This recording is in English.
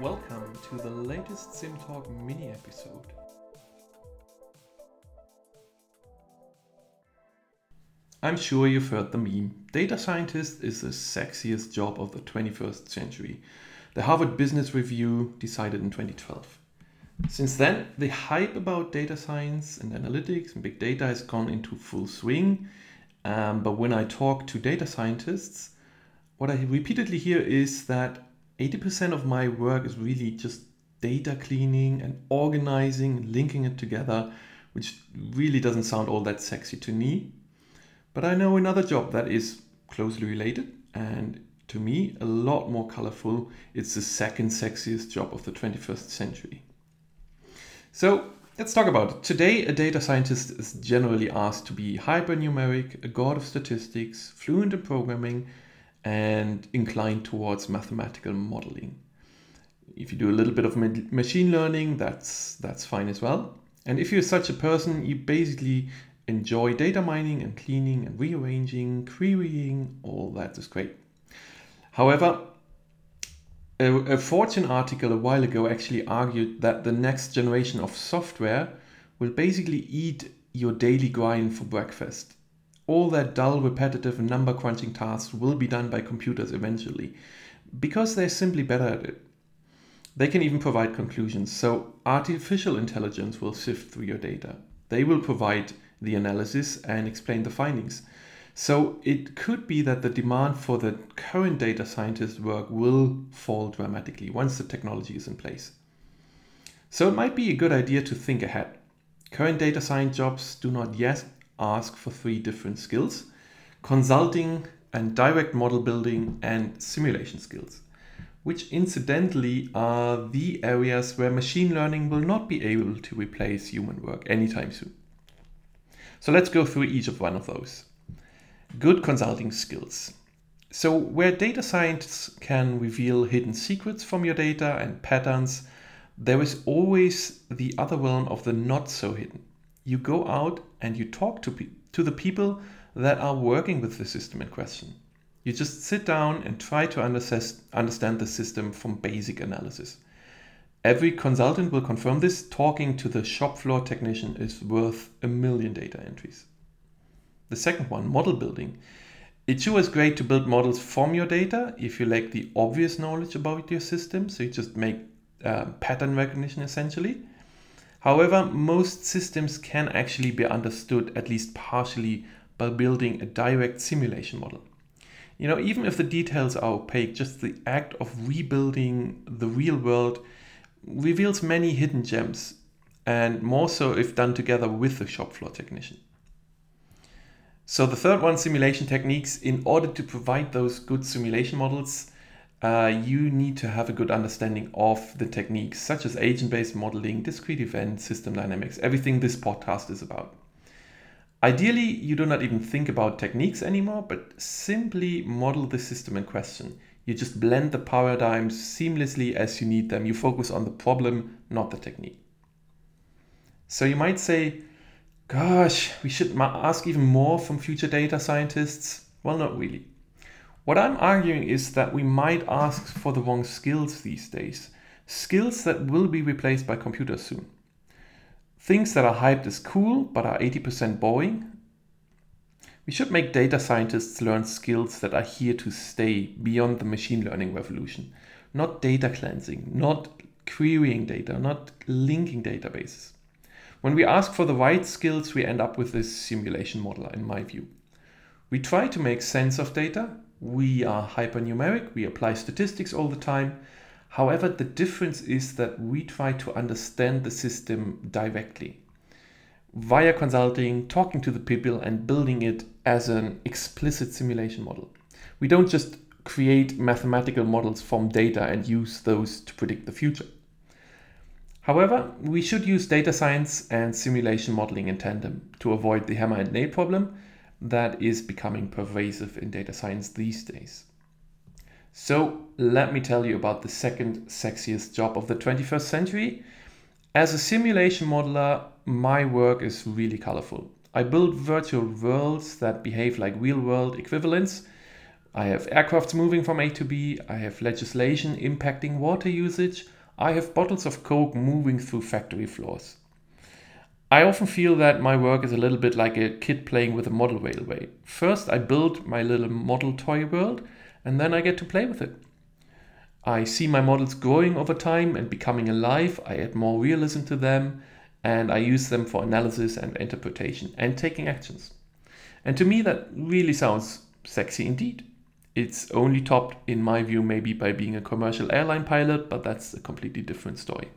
Welcome to the latest SimTalk mini episode. I'm sure you've heard the meme. Data scientist is the sexiest job of the 21st century. The Harvard Business Review decided in 2012. Since then, the hype about data science and analytics and big data has gone into full swing. Um, but when I talk to data scientists, what I repeatedly hear is that 80% of my work is really just data cleaning and organizing, linking it together, which really doesn't sound all that sexy to me. But I know another job that is closely related and to me a lot more colorful. It's the second sexiest job of the 21st century. So let's talk about it. Today, a data scientist is generally asked to be hypernumeric, a god of statistics, fluent in programming, and inclined towards mathematical modeling. If you do a little bit of machine learning, that's that's fine as well. And if you're such a person, you basically enjoy data mining and cleaning and rearranging, querying, all that is great. However, a, a Fortune article a while ago actually argued that the next generation of software will basically eat your daily grind for breakfast all that dull, repetitive, number crunching tasks will be done by computers eventually because they're simply better at it. They can even provide conclusions. So, artificial intelligence will sift through your data. They will provide the analysis and explain the findings. So, it could be that the demand for the current data scientist work will fall dramatically once the technology is in place. So, it might be a good idea to think ahead. Current data science jobs do not yet ask for three different skills consulting and direct model building and simulation skills, which incidentally are the areas where machine learning will not be able to replace human work anytime soon. So let's go through each of one of those. Good consulting skills. So, where data scientists can reveal hidden secrets from your data and patterns, there is always the other realm of the not so hidden you go out and you talk to, pe- to the people that are working with the system in question. You just sit down and try to understand the system from basic analysis. Every consultant will confirm this. Talking to the shop floor technician is worth a million data entries. The second one, model building. It sure is great to build models from your data if you lack the obvious knowledge about your system. So you just make uh, pattern recognition essentially. However, most systems can actually be understood at least partially by building a direct simulation model. You know, even if the details are opaque, just the act of rebuilding the real world reveals many hidden gems, and more so if done together with the shop floor technician. So, the third one simulation techniques. In order to provide those good simulation models, uh, you need to have a good understanding of the techniques such as agent based modeling, discrete events, system dynamics, everything this podcast is about. Ideally, you do not even think about techniques anymore, but simply model the system in question. You just blend the paradigms seamlessly as you need them. You focus on the problem, not the technique. So you might say, gosh, we should ask even more from future data scientists. Well, not really. What I'm arguing is that we might ask for the wrong skills these days, skills that will be replaced by computers soon. Things that are hyped as cool but are 80% boring. We should make data scientists learn skills that are here to stay beyond the machine learning revolution. Not data cleansing, not querying data, not linking databases. When we ask for the right skills, we end up with this simulation model, in my view. We try to make sense of data, we are hypernumeric, we apply statistics all the time. However, the difference is that we try to understand the system directly via consulting, talking to the people, and building it as an explicit simulation model. We don't just create mathematical models from data and use those to predict the future. However, we should use data science and simulation modeling in tandem to avoid the hammer and nail problem that is becoming pervasive in data science these days. So, let me tell you about the second sexiest job of the 21st century. As a simulation modeler, my work is really colorful. I build virtual worlds that behave like real world equivalents I have aircrafts moving from A to B, I have legislation impacting water usage, I have bottles of Coke moving through factory floors. I often feel that my work is a little bit like a kid playing with a model railway. First, I build my little model toy world, and then I get to play with it. I see my models growing over time and becoming alive, I add more realism to them, and I use them for analysis and interpretation and taking actions. And to me, that really sounds sexy indeed. It's only topped, in my view, maybe by being a commercial airline pilot, but that's a completely different story.